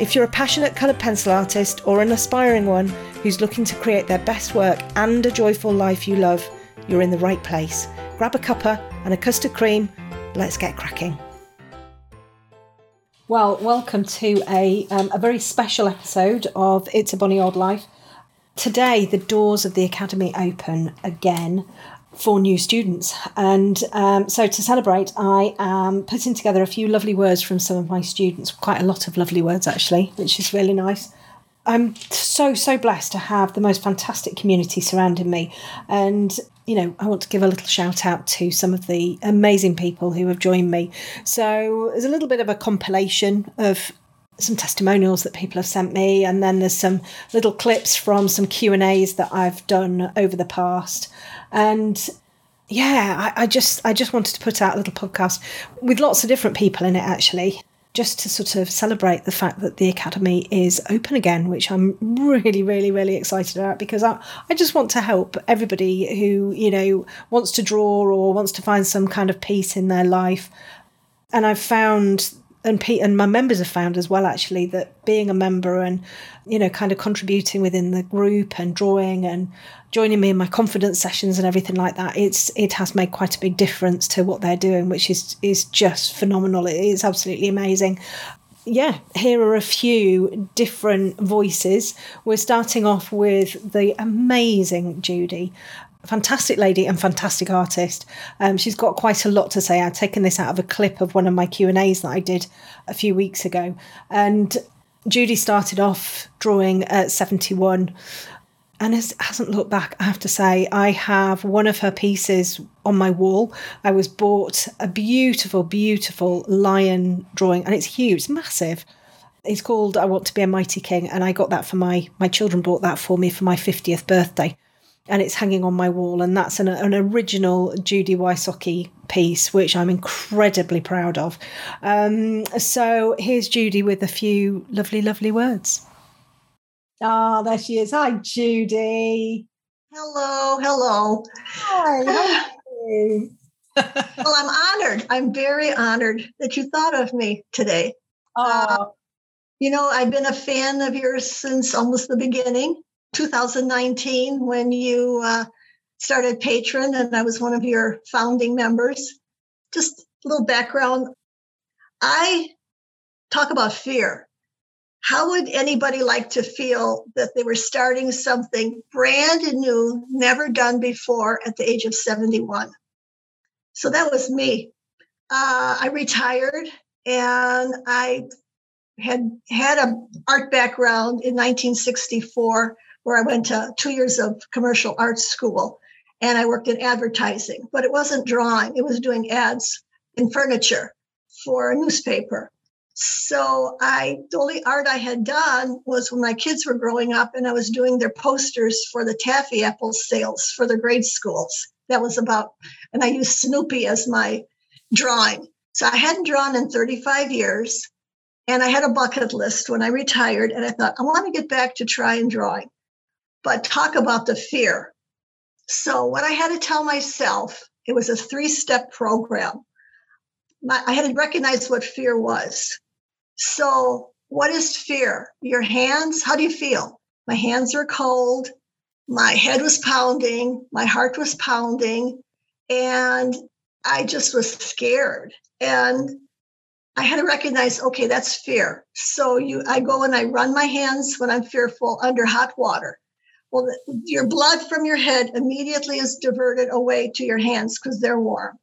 If you're a passionate coloured pencil artist or an aspiring one who's looking to create their best work and a joyful life you love, you're in the right place. Grab a cuppa and a custard cream. Let's get cracking. Well, welcome to a, um, a very special episode of It's a Bonny Old Life. Today, the doors of the Academy open again for new students. And um, so to celebrate, I am putting together a few lovely words from some of my students, quite a lot of lovely words actually, which is really nice. I'm so, so blessed to have the most fantastic community surrounding me. And, you know, I want to give a little shout out to some of the amazing people who have joined me. So there's a little bit of a compilation of some testimonials that people have sent me and then there's some little clips from some q and a's that i've done over the past and yeah I, I, just i just wanted to put out a little podcast with lots of different people in it actually just to sort of celebrate the fact that the academy is open again which i'm really really really excited about because i, I just want to help everybody who you know wants to draw or wants to find some kind of peace in their life. And i've found and Pete and my members have found as well actually that being a member and you know kind of contributing within the group and drawing and joining me in my confidence sessions and everything like that it's it has made quite a big difference to what they're doing which is is just phenomenal. It is absolutely amazing. Yeah, here are a few different voices. We're starting off with the amazing Judy fantastic lady and fantastic artist. Um, she's got quite a lot to say. I've taken this out of a clip of one of my Q and A's that I did a few weeks ago. And Judy started off drawing at 71 and has, hasn't looked back. I have to say, I have one of her pieces on my wall. I was bought a beautiful, beautiful lion drawing, and it's huge, it's massive. It's called "I Want to Be a Mighty King," and I got that for my my children bought that for me for my fiftieth birthday and it's hanging on my wall. And that's an, an original Judy Wysocki piece, which I'm incredibly proud of. Um, so here's Judy with a few lovely, lovely words. Ah, oh, there she is. Hi, Judy. Hello, hello. Hi, how are you? well, I'm honored. I'm very honored that you thought of me today. Oh. Uh, you know, I've been a fan of yours since almost the beginning. 2019 when you uh, started Patreon, and I was one of your founding members. Just a little background. I talk about fear. How would anybody like to feel that they were starting something brand new, never done before at the age of 71? So that was me. Uh, I retired and I had had a art background in 1964 where I went to two years of commercial arts school and I worked in advertising, but it wasn't drawing, it was doing ads in furniture for a newspaper. So I the only art I had done was when my kids were growing up and I was doing their posters for the taffy apple sales for their grade schools. That was about and I used Snoopy as my drawing. So I hadn't drawn in 35 years and I had a bucket list when I retired and I thought I want to get back to try and drawing but talk about the fear. So, what I had to tell myself, it was a three step program. My, I had to recognize what fear was. So, what is fear? Your hands, how do you feel? My hands are cold. My head was pounding. My heart was pounding. And I just was scared. And I had to recognize, okay, that's fear. So you, I go and I run my hands when I'm fearful under hot water. Well, your blood from your head immediately is diverted away to your hands because they're warm.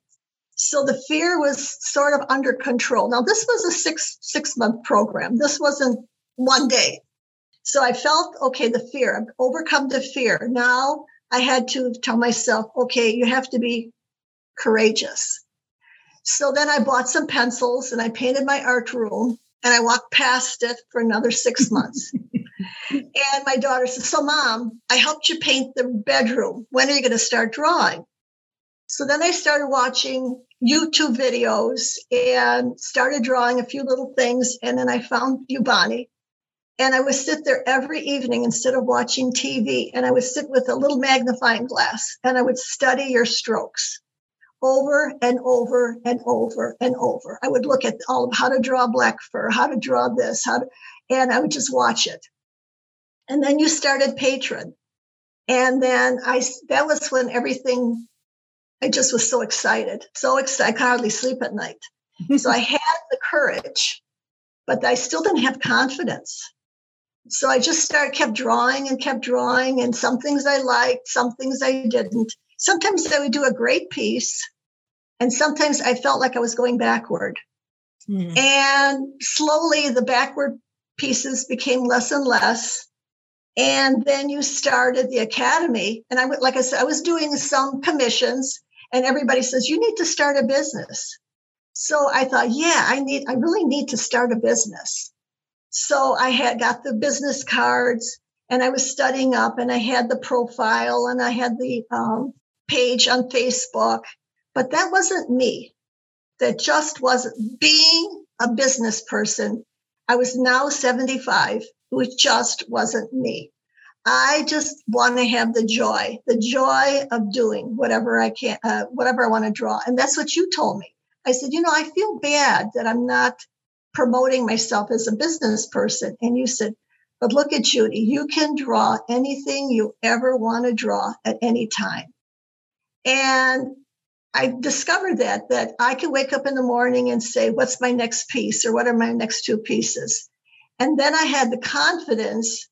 So the fear was sort of under control. Now this was a six six month program. This wasn't one day. So I felt okay, the fear, I've overcome the fear. Now I had to tell myself, okay, you have to be courageous. So then I bought some pencils and I painted my art room and I walked past it for another six months. and my daughter said, So, mom, I helped you paint the bedroom. When are you going to start drawing? So then I started watching YouTube videos and started drawing a few little things. And then I found you, Bonny. And I would sit there every evening instead of watching TV. And I would sit with a little magnifying glass and I would study your strokes over and over and over and over. I would look at all of how to draw black fur, how to draw this, how to, and I would just watch it. And then you started Patreon. And then I, that was when everything, I just was so excited, so excited. I could hardly sleep at night. so I had the courage, but I still didn't have confidence. So I just started, kept drawing and kept drawing. And some things I liked, some things I didn't sometimes I would do a great piece, and sometimes I felt like I was going backward. Mm. And slowly the backward pieces became less and less. And then you started the academy. And I went, like I said, I was doing some commissions, and everybody says, You need to start a business. So I thought, yeah, I need, I really need to start a business. So I had got the business cards and I was studying up and I had the profile and I had the um, page on Facebook, but that wasn't me. That just wasn't being a business person. I was now 75, which just wasn't me. I just want to have the joy, the joy of doing whatever I can, uh, whatever I want to draw. And that's what you told me. I said, you know, I feel bad that I'm not promoting myself as a business person. And you said, but look at Judy, you can draw anything you ever want to draw at any time. And I discovered that that I could wake up in the morning and say, "What's my next piece?" or "What are my next two pieces?" And then I had the confidence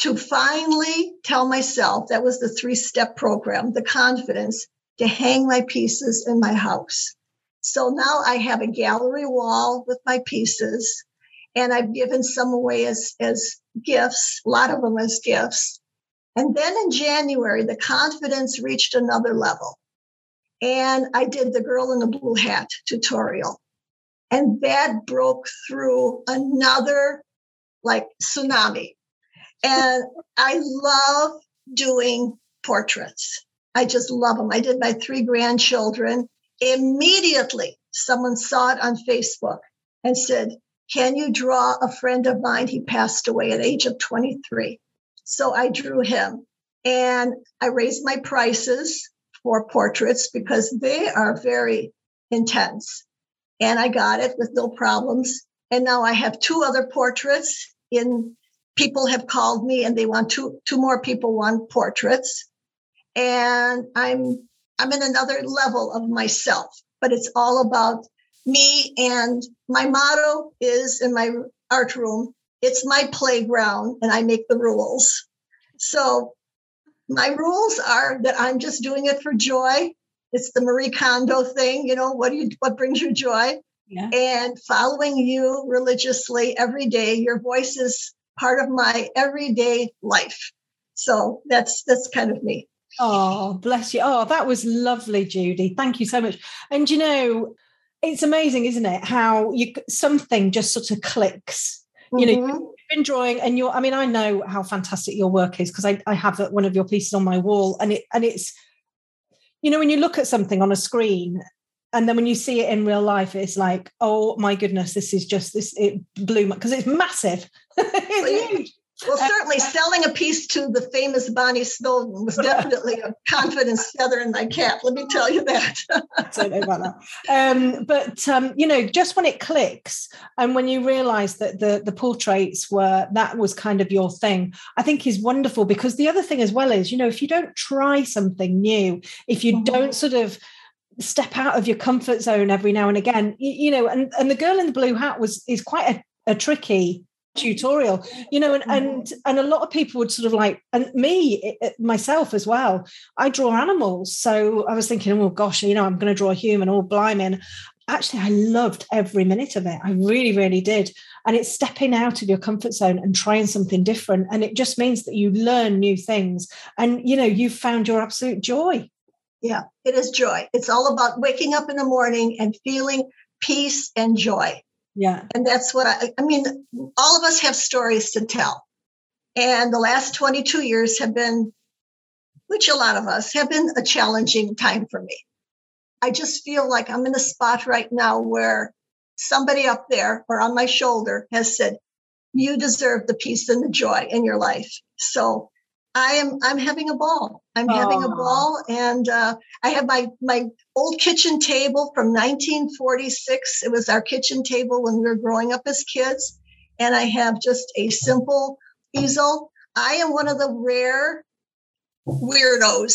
to finally tell myself that was the three-step program, the confidence to hang my pieces in my house. So now I have a gallery wall with my pieces, and I've given some away as as gifts, a lot of them as gifts. And then in January, the confidence reached another level. And I did the girl in the blue hat tutorial. And that broke through another like tsunami. And I love doing portraits. I just love them. I did my three grandchildren. Immediately, someone saw it on Facebook and said, Can you draw a friend of mine? He passed away at age of 23. So I drew him and I raised my prices for portraits because they are very intense. And I got it with no problems. And now I have two other portraits in people have called me and they want two two more people want portraits. And I'm I'm in another level of myself, but it's all about me and my motto is in my art room it's my playground and I make the rules. So my rules are that I'm just doing it for joy. It's the Marie Kondo thing, you know, what do you what brings you joy? Yeah. And following you religiously every day. Your voice is part of my everyday life. So that's that's kind of me. Oh, bless you. Oh, that was lovely, Judy. Thank you so much. And you know, it's amazing, isn't it? How you something just sort of clicks you know mm-hmm. you've been drawing and you're i mean i know how fantastic your work is because I, I have one of your pieces on my wall and it and it's you know when you look at something on a screen and then when you see it in real life it's like oh my goodness this is just this it blew my because it's massive. It's huge well, certainly selling a piece to the famous Bonny Snowdon was definitely a confidence feather in my cap. Let me tell you that. Don't about that. Um, but um, you know, just when it clicks, and when you realise that the the portraits were that was kind of your thing, I think is wonderful. Because the other thing as well is, you know, if you don't try something new, if you mm-hmm. don't sort of step out of your comfort zone every now and again. You, you know, and and the girl in the blue hat was is quite a, a tricky tutorial you know and Mm-hmm. and and a lot of people would sort of like and me it- myself as well i draw animals. So i was thinking oh gosh you know i'm going to draw a human all blimey. And actually i loved every minute of it. I really really did. And it's stepping out of your comfort zone and trying something different. And it just means that you learn new things. And you know you've found your absolute joy. Yeah, it is joy. It's all about waking up in the morning and feeling peace and joy. Yeah And that's what I, I mean, all of us have stories to tell. And the last 22 years have been, which a lot of us have been a challenging time for me. I just feel like I'm in a spot right now where somebody up there or on my shoulder has said, you deserve the peace and the joy in your life. So I am, I'm having a ball. I'm having a ball and, uh, I have my, my old kitchen table from 1946. It was our kitchen table when we were growing up as kids. And I have just a simple easel. I am one of the rare weirdos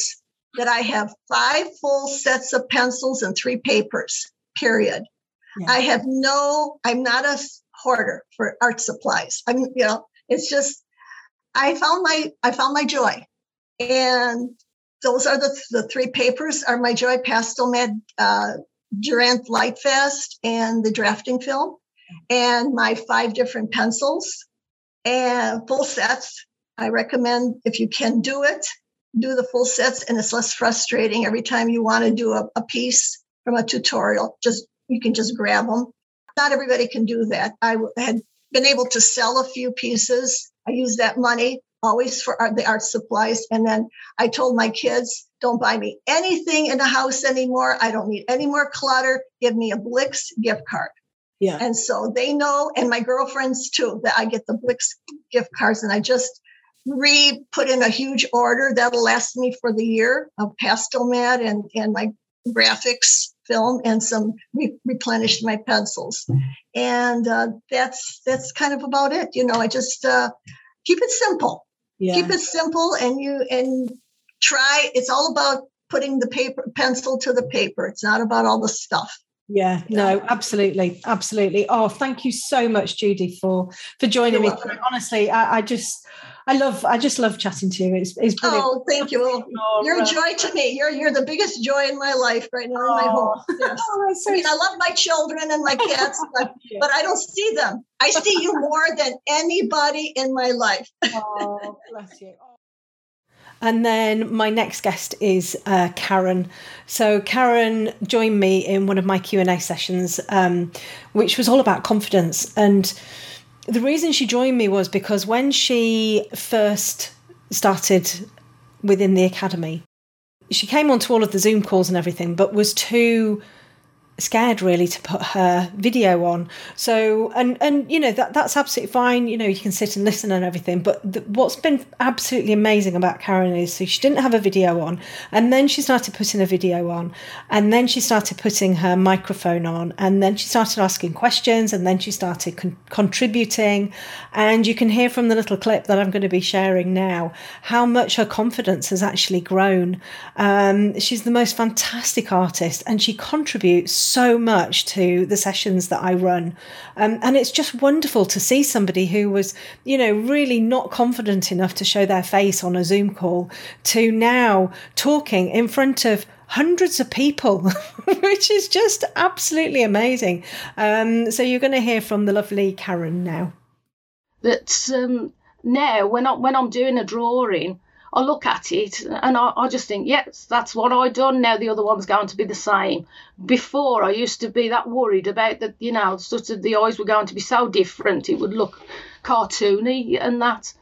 that I have five full sets of pencils and three papers, period. Yeah. I have no, I'm not a hoarder for art supplies. I'm, you know, it's just, I found my, I found my joy. And those are the, the three papers are my joy Pastelmat uh, Derwent Lightfast and the drafting film and my five different pencils and full sets. I recommend if you can do it, do the full sets and it's less frustrating every time you want to do a, a piece from a tutorial. Just you can just grab them. Not everybody can do that. I had been able to sell a few pieces. I used that money always for art, the art supplies. And then I told my kids, don't buy me anything in the house anymore. I don't need any more clutter. Give me a Blick's gift card. yeah And so they know, and my girlfriends too, that I get the Blick's gift cards and I just re put in a huge order that'll last me for the year of Pastelmat and, and my Grafix film and some re- replenished my pencils. And uh, that's, that's kind of about it. You know, I just uh, keep it simple yeah keep it simple and you and try it's all about putting the paper pencil to the paper it's not about all the stuff Yeah, no, absolutely, absolutely. Oh, thank you so much, Judy, for for joining You're me. welcome. Honestly, I, I just, I love, I just love chatting to you. It's, it's brilliant. oh thank you well, you're a joy to me you're you're the biggest joy in my life right now in my home yes. Oh, so I mean, I love my children and my cats, but, but I don't see them. I see you more than anybody in my life. Oh, bless you. And then my next guest is uh, Karen. So Karen joined me in one of my Q and A sessions, um, which was all about confidence. And the reason she joined me was because when she first started within the academy, she came onto all of the Zoom calls and everything, but was too scared really to put her video on. So and and you know that that's absolutely fine. You know you can sit and listen and everything. But what's been absolutely amazing about karen is so she didn't have a video on and then she started putting a video on and then she started putting her microphone on and then she started asking questions and then she started con- contributing. And you can hear from the little clip that i'm going to be sharing now how much her confidence has actually grown. Um, she's the most fantastic artist and she contributes so much to the sessions that I run. Um, and it's just wonderful to see somebody who was, you know, really not confident enough to show their face on a Zoom call to now talking in front of hundreds of people, which is just absolutely amazing. Um, so you're going to hear from the lovely Karen now. that um, now when I when I'm doing a drawing, I look at it and I, I just think, yes, that's what I done. Now the other one's going to be the same. Before I used to be that worried about that, you know, sort of the eyes were going to be so different. It would look cartoony and that.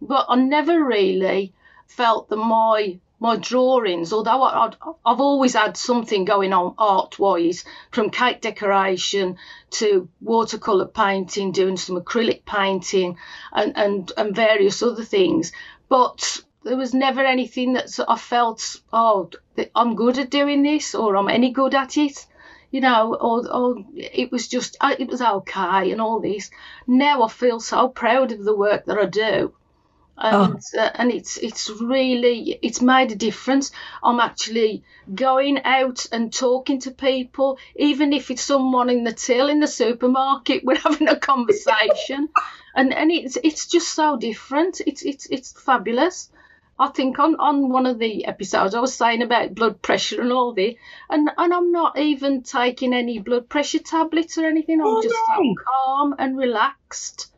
But I never really felt that my my drawings, although I, I've always had something going on art wise, from cake decoration to watercolour painting, doing some acrylic painting, and, and, and various other things. But there was never anything that I felt, oh, I'm good at doing this or I'm any good at it. You know, or, or it was just, it was okay and all this. Now I feel so proud of the work that I do and oh. uh, and it's it's really it's made a difference. I'm actually going out and talking to people, even if it's someone in the till in the supermarket. We're having a conversation, and and it's it's just so different. It's it's it's fabulous. I think on, on one of the episodes I was saying about blood pressure and all this, and, and I'm not even taking any blood pressure tablets or anything. I'm oh, just so calm and relaxed.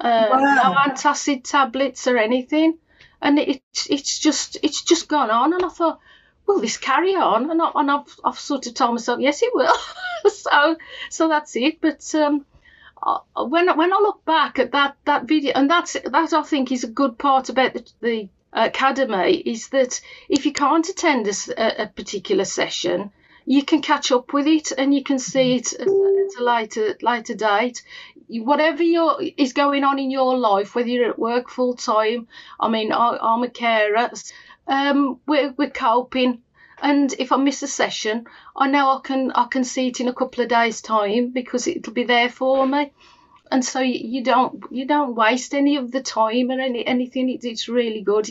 Uh, wow. No antacid tablets or anything, and it's it's just it's just gone on. And I thought, will this carry on? And, I, and I've I've sort of told myself, yes, it will. so so that's it. But um, when when I look back at that that video, and that's that I think is a good part about the, the academy is that if you can't attend a, a, particular session, you can catch up with it and you can see it at, a later later date. Whatever your is going on in your life, whether you're at work full time, I mean, I, am a carer. Um, we're, we're coping, and if I miss a session, I know I can I can see it in a couple of days' time because it'll be there for me and so you, don't you don't waste any of the time or any anything. It, it's really good.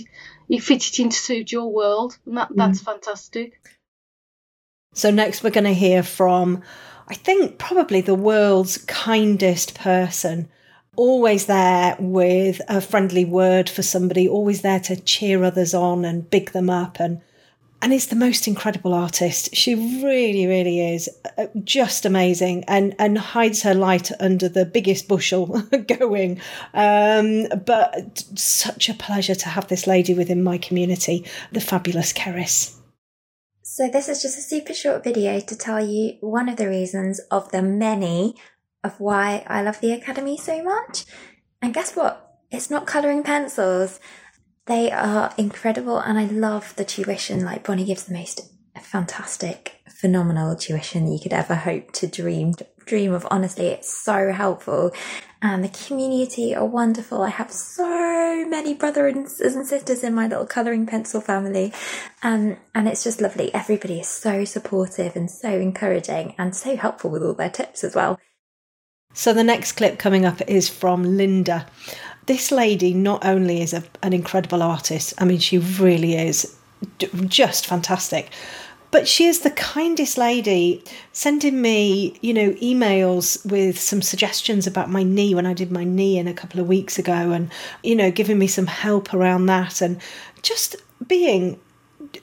You fit it into suit your world, and that, that's mm. fantastic. So next, we're going to hear from, I think, probably the world's kindest person. Always there with a friendly word for somebody, always there to cheer others on and big them up and and is the most incredible artist. She really, really is uh, just amazing, and and hides her light under the biggest bushel going. Um, but such a pleasure to have this lady within my community, the fabulous Keris. So this is just a super short video to tell you one of the reasons of the many of why I love the Academy so much. And guess what? It's not colouring pencils. They are incredible, and I love the tuition. Like Bonny gives the most fantastic, phenomenal tuition you could ever hope to dream dream of. Honestly, it's so helpful, and the community are wonderful. I have so many brothers and sisters in my little colouring pencil family, um, and it's just lovely. Everybody is so supportive and so encouraging, and so helpful with all their tips as well. So the next clip coming up is from Linda this lady not only is a, an incredible artist, I mean, she really is just fantastic. But she is the kindest lady, sending me, you know, emails with some suggestions about my knee when I did my knee in a couple of weeks ago, and you know, giving me some help around that, and just being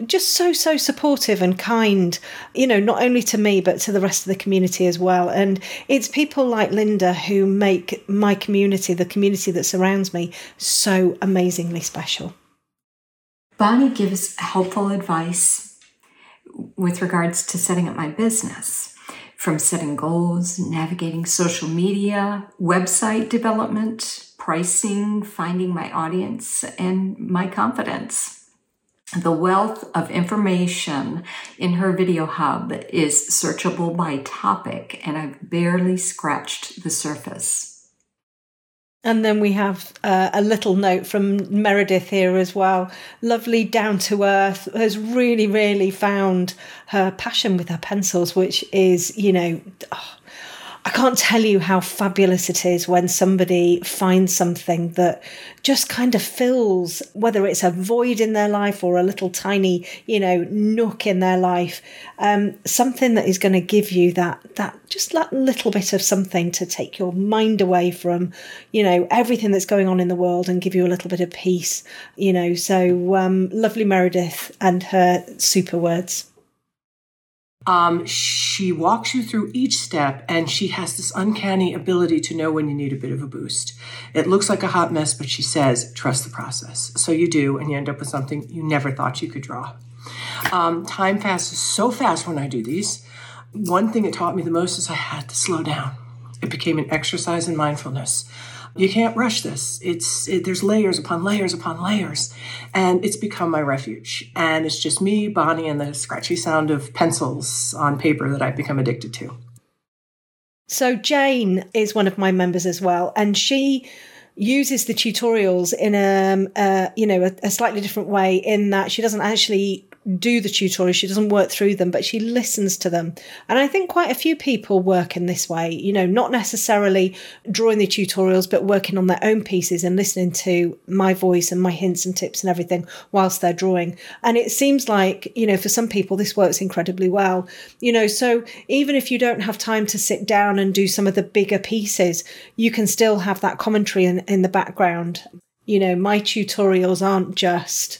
just so so supportive and kind you know not only to me but to the rest of the community as well. And it's people like linda who make my community the community that surrounds me so amazingly special. Bonny gives helpful advice with regards to setting up my business from setting goals navigating social media website development pricing finding my audience and my confidence the wealth of information in her video hub is searchable by topic, and I've barely scratched the surface. And then we have uh, a little note from Meredith here as well. Lovely, down to earth, has really, really found her passion with her pencils, which is, you know, oh, I can't tell you how fabulous it is when somebody finds something that just kind of fills, whether it's a void in their life or a little tiny, you know, nook in their life, um, something that is going to give you that, that just that little bit of something to take your mind away from, you know, everything that's going on in the world and give you a little bit of peace, you know. So, um, lovely Meredith and her super words. Um, she walks you through each step and she has this uncanny ability to know when you need a bit of a boost. It looks like a hot mess, but she says, trust the process. So you do, and you end up with something you never thought you could draw. Um, time passes so fast when I do these. One thing it taught me the most is I had to slow down. It became an exercise in mindfulness you can't rush this. It's it, there's layers upon layers upon layers, and it's become my refuge. And it's just me, Bonny, and the scratchy sound of pencils on paper that I've become addicted to. So Jane is one of my members as well, and she uses the tutorials in a, um, uh, you know a, a, slightly different way in that she doesn't actually do the tutorials, she doesn't work through them, but she listens to them. And I think quite a few people work in this way, you know, not necessarily drawing the tutorials, but working on their own pieces and listening to my voice and my hints and tips and everything whilst they're drawing. And it seems like, you know, for some people, this works incredibly well, you know, so even if you don't have time to sit down and do some of the bigger pieces, you can still have that commentary in, in the background you know my tutorials aren't just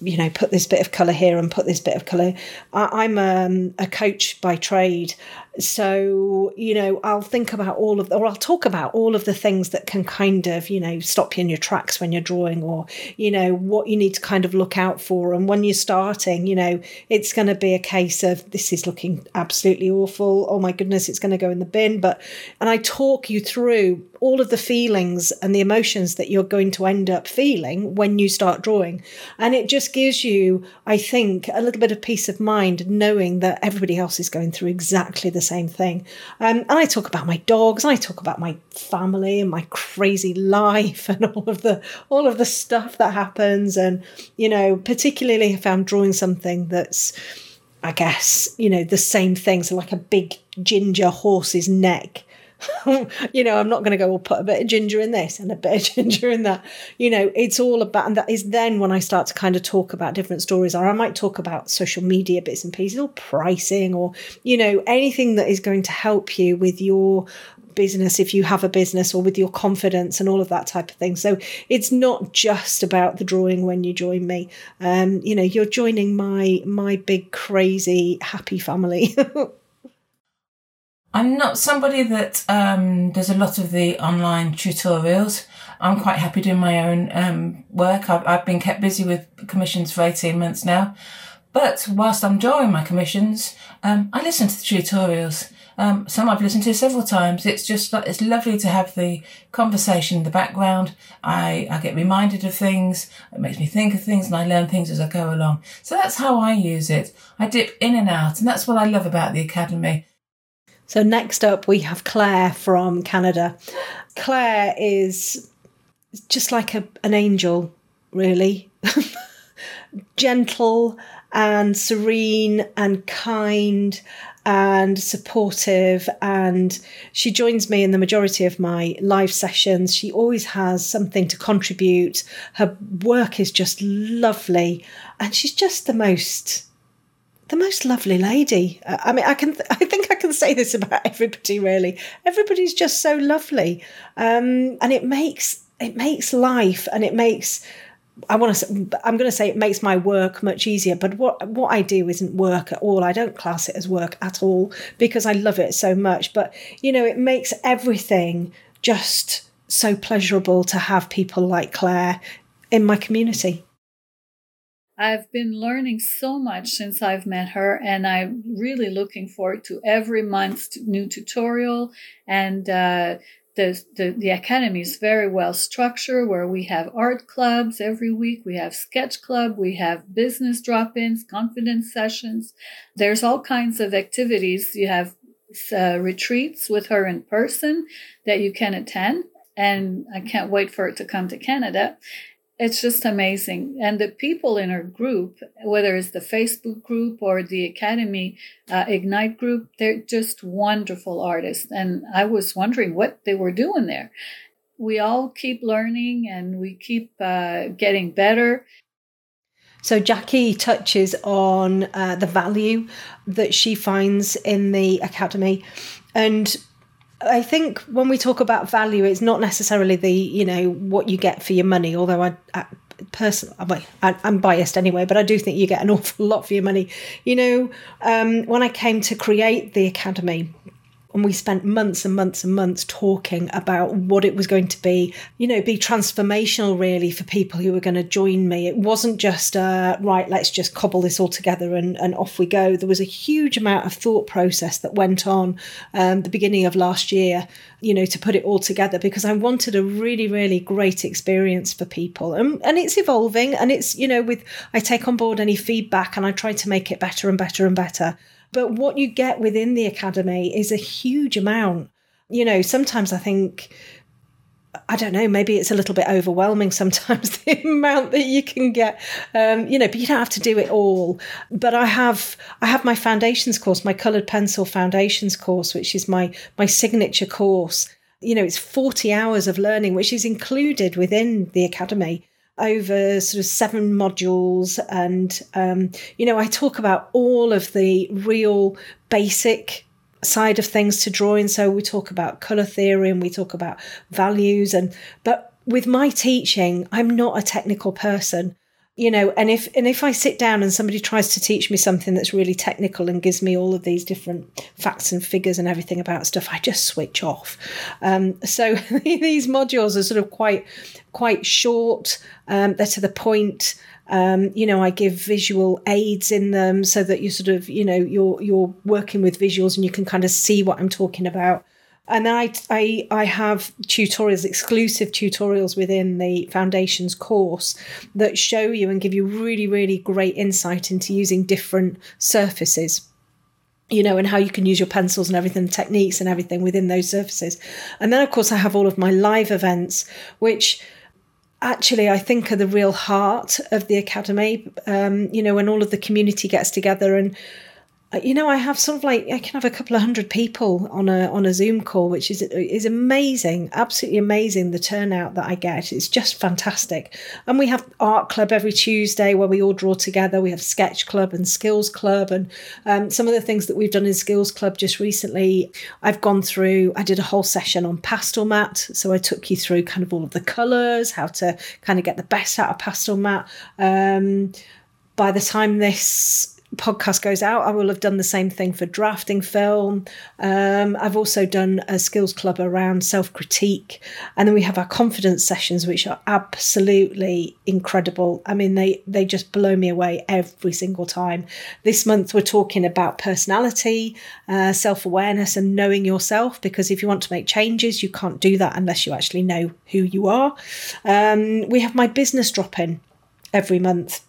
you know, put this bit of colour here and put this bit of colour. I, am um, a coach by trade, so you know i'll think about all of or i'll talk about all of the things that can kind of you know stop you in your tracks when you're drawing or you know what you need to kind of look out for. And when you're starting you know it's going to be a case of this is looking absolutely awful. Oh my goodness it's going to go in the bin. But and i talk you through all of the feelings and the emotions that you're going to end up feeling when you start drawing and it just gives you i think a little bit of peace of mind knowing that everybody else is going through exactly the same thing. Um, and I talk about my dogs, and I talk about my family and my crazy life and all of the all of the stuff that happens. And you know, particularly if I'm drawing something that's I guess, you know, the same thing. So like a big ginger horse's neck you know, I'm not going to go, well, put a bit of ginger in this and a bit of ginger in that. You know, it's all about, and that is then when I start to kind of talk about different stories, or I might talk about social media bits and pieces, or pricing, or, you know, anything that is going to help you with your business if you have a business or with your confidence and all of that type of thing. So it's not just about the drawing when you join me. Um you know you're joining my my big crazy happy family I'm not somebody that um, does a lot of the online tutorials. I'm quite happy doing my own um, work. I've, I've been kept busy with commissions for 18 months now. But whilst I'm drawing my commissions, um, I listen to the tutorials. Um, some I've listened to several times. It's just it's lovely to have the conversation in the background. I, I get reminded of things. It makes me think of things and I learn things as I go along. So that's how I use it. I dip in and out and that's what I love about the Academy. So next up, we have Claire from Canada. Claire is just like a, an angel, really. Gentle and serene and kind and supportive and she joins me in the majority of my live sessions she always has something to contribute her work is just lovely and she's just the most the most lovely lady. I mean, I can, I think I can say this about everybody. Really, everybody's just so lovely, um, and it makes it makes life, and it makes. I want to. I'm going to say it makes my work much easier. But what what I do isn't work at all. I don't class it as work at all because I love it so much. But you know, it makes everything just so pleasurable to have people like Claire in my community. I've been learning so much since I've met her, and I'm really looking forward to every month's new tutorial. And uh, the, the, the academy is very well structured, where we have art clubs every week, we have sketch club, we have business drop-ins, confidence sessions. There's all kinds of activities. You have uh, retreats with her in person that you can attend and I can't wait for it to come to Canada it's just amazing. And the people in our group, whether it's the Facebook group or the Academy uh, Ignite group, they're just wonderful artists. And I was wondering what they were doing there. We all keep learning and we keep uh, getting better. So Jackie touches on uh, the value that she finds in the Academy. And I think when we talk about value, it's not necessarily the you know what you get for your money. Although I, I personally, I'm biased anyway, but I do think you get an awful lot for your money. You know, um, when I came to create the academy, and we spent months and months and months talking about what it was going to be, you know, be transformational really for people who were going to join me. It wasn't just, uh, right, let's just cobble this all together and, and off we go. There was a huge amount of thought process that went on um, the beginning of last year, you know, to put it all together because I wanted a really, really great experience for people. And, and it's evolving and it's, you know, with, I take on board any feedback and I try to make it better and better and better. But what you get within the academy is a huge amount. You know, sometimes I think I don't know, maybe it's a little bit overwhelming sometimes the amount that you can get, um, you know, but you don't have to do it all. But I have, I have my foundations course, my coloured pencil foundations course, which is my my signature course. You know, it's forty hours of learning, which is included within the academy over sort of seven modules, and um, you know, I talk about all of the real basic side of things to drawing. So we talk about color theory and we talk about values and but with my teaching, I'm not a technical person. You know, and if and if I sit down and somebody tries to teach me something that's really technical and gives me all of these different facts and figures and everything about stuff, I just switch off. Um, so these modules are sort of quite quite short. Um, they're to the point. Um, you know, I give visual aids in them so that you sort of, you know, you're you're working with visuals and you can kind of see what I'm talking about. And I, I, I have tutorials, exclusive tutorials within the foundations course that show you and give you really, really great insight into using different surfaces you know, and how you can use your pencils and everything, techniques and everything within those surfaces. And then, of course, I have all of my live events, which actually I think are the real heart of the academy. Um, you know, when all of the community gets together and you know, I have sort of like I can have a couple of hundred people on a on a Zoom call, which is is amazing, absolutely amazing. The turnout that I get, it's just fantastic. And we have art club every Tuesday where we all draw together. We have sketch club and skills club, and um, some of the things that we've done in skills club just recently. I've gone through. I did a whole session on Pastelmat, so I took you through kind of all of the colours, how to kind of get the best out of Pastelmat. Um, by the time this podcast goes out, I will have done the same thing for drafting film. Um, I've also done a skills club around self critique. And then we have our confidence sessions, which are absolutely incredible. I mean, they, they just blow me away every single time. This month, we're talking about personality, uh, self awareness, and knowing yourself, because if you want to make changes, you can't do that unless you actually know who you are. Um, we have my business drop in every month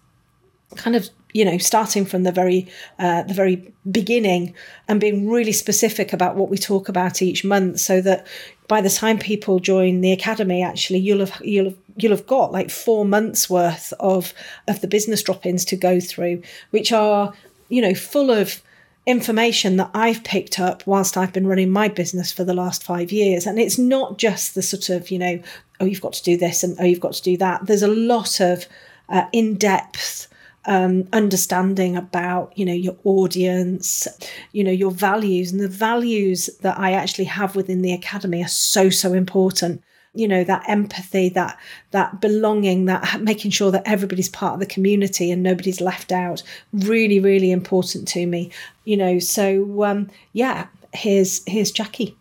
kind of you know starting from the very uh, the very beginning and being really specific about what we talk about each month so that by the time people join the academy actually you'll have you'll have you'll have got like four months worth of of the business drop-ins to go through which are you know full of information that I've picked up whilst I've been running my business for the last five years. And it's not just the sort of, you know, oh, you've got to do this and oh, you've got to do that. There's a lot of uh, in depth um, understanding about you know your audience you know your values. And the values that i actually have within the academy are so so important. You know that empathy that that belonging that making sure that everybody's part of the community and nobody's left out really really important to me. You know so um yeah here's here's jackie.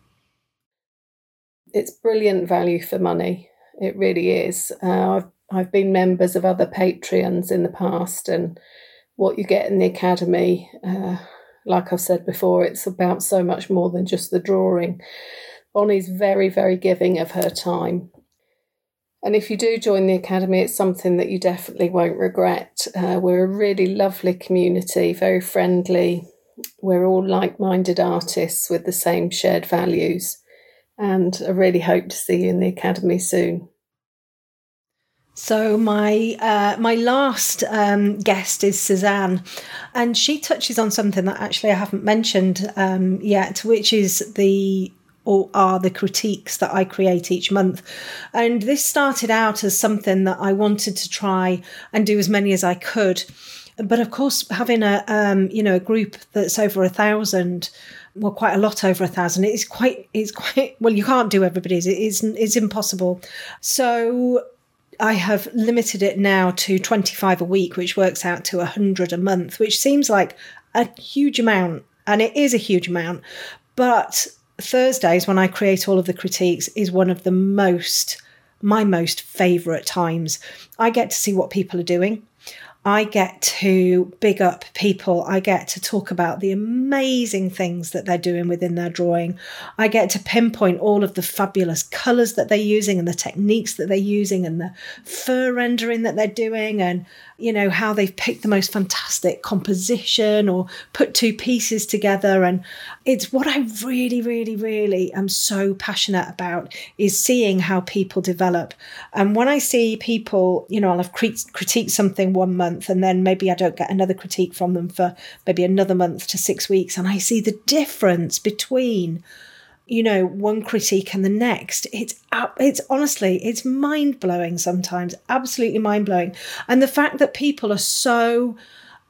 It's brilliant value for money. It really is. Uh, i've I've been members of other Patreons in the past, and what you get in the academy, uh, like I've said before, it's about so much more than just the drawing. Bonny's very, very giving of her time. And if you do join the academy, it's something that you definitely won't regret. Uh, we're a really lovely community, very friendly. We're all like minded artists with the same shared values. And I really hope to see you in the academy soon. So my uh, my last um, guest is Suzanne, and she touches on something that actually I haven't mentioned um, yet, which is the or are the critiques that I create each month. And this started out as something that I wanted to try and do as many as I could. But of course, having a um, you know a group that's over a thousand, well, quite a lot over a thousand, it's quite it's quite well. You can't do everybody's; it's it's impossible. So I have limited it now to 25 a week, which works out to 100 a month, which seems like a huge amount. And it is a huge amount. But Thursdays, when I create all of the critiques, is one of the most, my most favourite times. I get to see what people are doing. I get to big up people. I get to talk about the amazing things that they're doing within their drawing. I get to pinpoint all of the fabulous colours that they're using and the techniques that they're using and the fur rendering that they're doing and you know how they've picked the most fantastic composition or put two pieces together. And it's what i really really really am so passionate about is seeing how people develop. And when i see people you know i'll have critiqued something one month and then maybe i don't get another critique from them for maybe another month to six weeks. And i see the difference between you know one critique and the next. It's it's honestly it's mind blowing sometimes absolutely mind blowing and the fact that people are so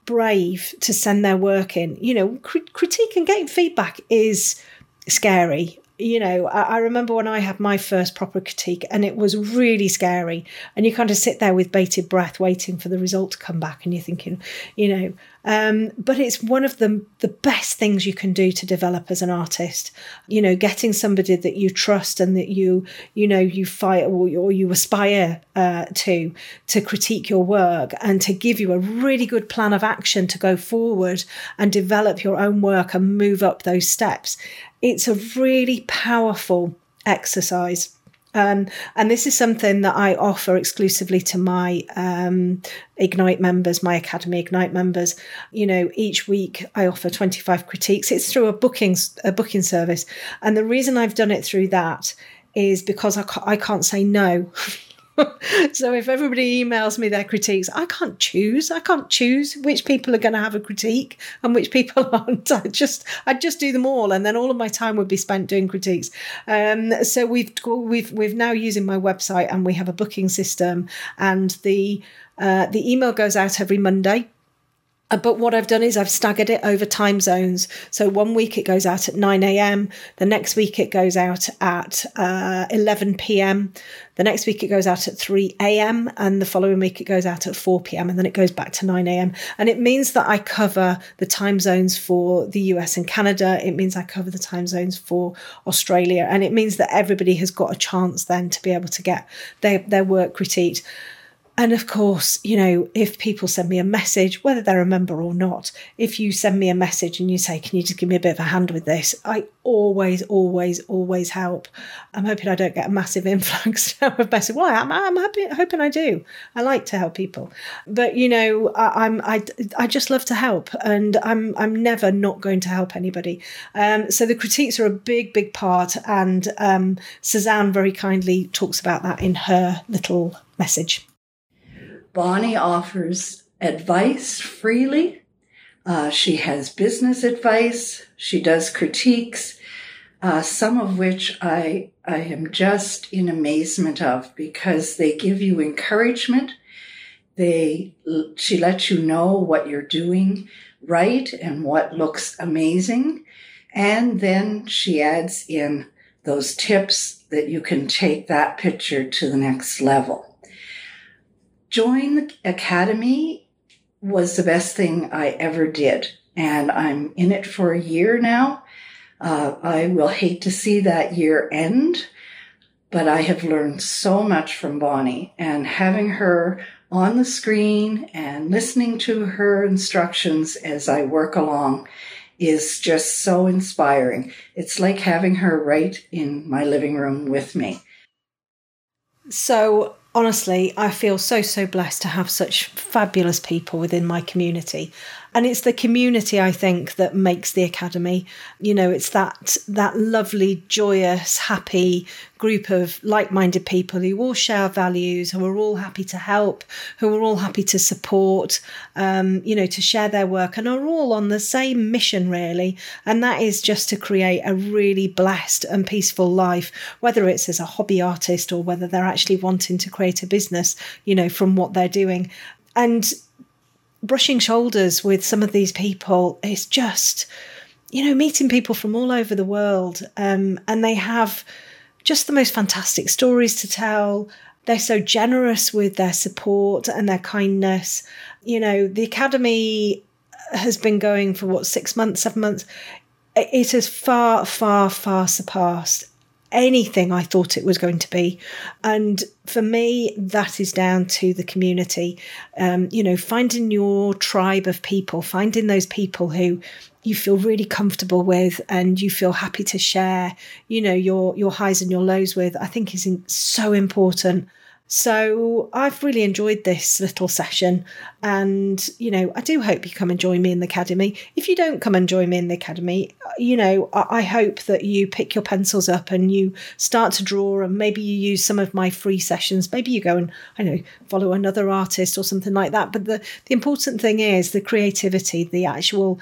brave to send their work in you know critique and getting feedback is scary. You know, I, I, remember when I had my first proper critique and it was really scary. And you kind of sit there with bated breath waiting for the result to come back and you're thinking, you know, um, but it's one of the, the best things you can do to develop as an artist. You know, getting somebody that you trust and that you, you know, you fight or, or you aspire uh, to, to critique your work and to give you a really good plan of action to go forward and develop your own work and move up those steps it's a really powerful exercise. Um, and this is something that I offer exclusively to my um, Ignite members, my Academy Ignite members. You know, each week I offer 25 critiques. It's through a booking a booking service, and the reason I've done it through that is because I, ca- I can't say no. so if everybody emails me their critiques, I can't choose. I can't choose which people are going to have a critique and which people aren't. I just I'd just do them all, and then all of my time would be spent doing critiques. Um, so we've we've we've now using my website, and we have a booking system, and the uh, the email goes out every Monday but what I've done is I've staggered it over time zones. So one week it goes out at 9 a.m., the next week it goes out at uh, 11 p.m., the next week it goes out at 3 a.m., and the following week it goes out at 4 p.m., and then it goes back to 9 a.m. And it means that I cover the time zones for the US and Canada. It means I cover the time zones for Australia. And it means that everybody has got a chance then to be able to get their, their work critiqued. And of course, you know, if people send me a message, whether they're a member or not, if you send me a message and you say, Can you just give me a bit of a hand with this? I always, always, always help. I'm hoping I don't get a massive influx of messages. Well, I'm, I'm happy, hoping I do. I like to help people. But, you know, I, am I, I just love to help and I'm, I'm never not going to help anybody. Um, so the critiques are a big, big part. And um, Suzanne very kindly talks about that in her little message. Bonny offers advice freely. Uh, she has business advice. She does critiques, uh, some of which I, I am just in amazement of because they give you encouragement. They, she lets you know what you're doing right and what looks amazing. And then she adds in those tips that you can take that picture to the next level join the academy was the best thing I ever did. And I'm in it for a year now. Uh, I will hate to see that year end, but I have learned so much from Bonny and having her on the screen and listening to her instructions as I work along is just so inspiring. It's like having her right in my living room with me. So, honestly, I feel so, so blessed to have such fabulous people within my community and it's the community i think that makes the academy. You know it's that that lovely joyous happy group of like-minded people who all share values who are all happy to help who are all happy to support um, you know to share their work and are all on the same mission really. And that is just to create a really blessed and peaceful life whether it's as a hobby artist or whether they're actually wanting to create a business you know from what they're doing. And brushing shoulders with some of these people is just, you know, meeting people from all over the world. Um, and they have just the most fantastic stories to tell. They're so generous with their support and their kindness. You know, the Academy has been going for what, six months, seven months? It has far, far, far surpassed anything I thought it was going to be. And for me, that is down to the community. Um, you know, finding your tribe of people, finding those people who you feel really comfortable with and you feel happy to share, you know, your your highs and your lows with, I think is so important. So I've really enjoyed this little session, and you know I do hope you come and join me in the academy. If you don't come and join me in the academy, uh, you know I, I hope that you pick your pencils up and you start to draw, and maybe you use some of my free sessions. Maybe you go and I know follow another artist or something like that. But the the important thing is the creativity, the actual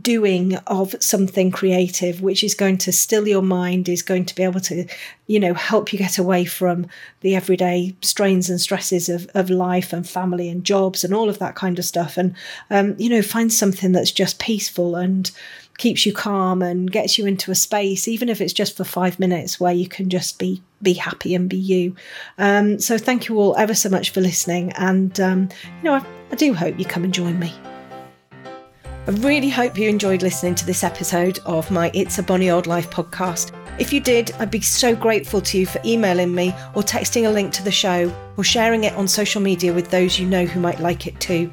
doing of something creative which is going to still your mind is going to be able to you know help you get away from the everyday strains and stresses of, of life and family and jobs and all of that kind of stuff. And um, you know find something that's just peaceful and keeps you calm and gets you into a space even if it's just for five minutes where you can just be be happy and be you. Um, so thank you all ever so much for listening. And um, you know I, I do hope you come and join me I really hope you enjoyed listening to this episode of my It's a Bonny Old Life podcast. If you did, I'd be so grateful to you for emailing me or texting a link to the show or sharing it on social media with those you know who might like it too.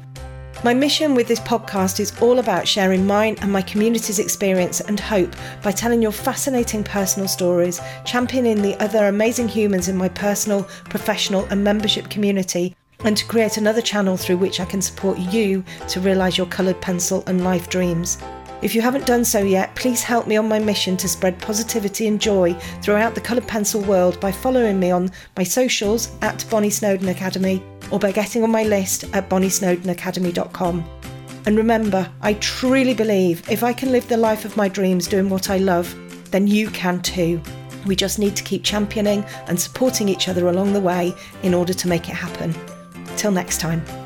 My mission with this podcast is all about sharing mine and my community's experience and hope by telling your fascinating personal stories, championing the other amazing humans in my personal, professional, and membership community, and to create another channel through which I can support you to realise your coloured pencil and life dreams. If you haven't done so yet, please help me on my mission to spread positivity and joy throughout the coloured pencil world by following me on my socials at Bonny Snowdon Academy or by getting on my list at bonnysnowdonacademy.com. And remember, I truly believe if I can live the life of my dreams doing what I love, then you can too. We just need to keep championing and supporting each other along the way in order to make it happen. Till next time.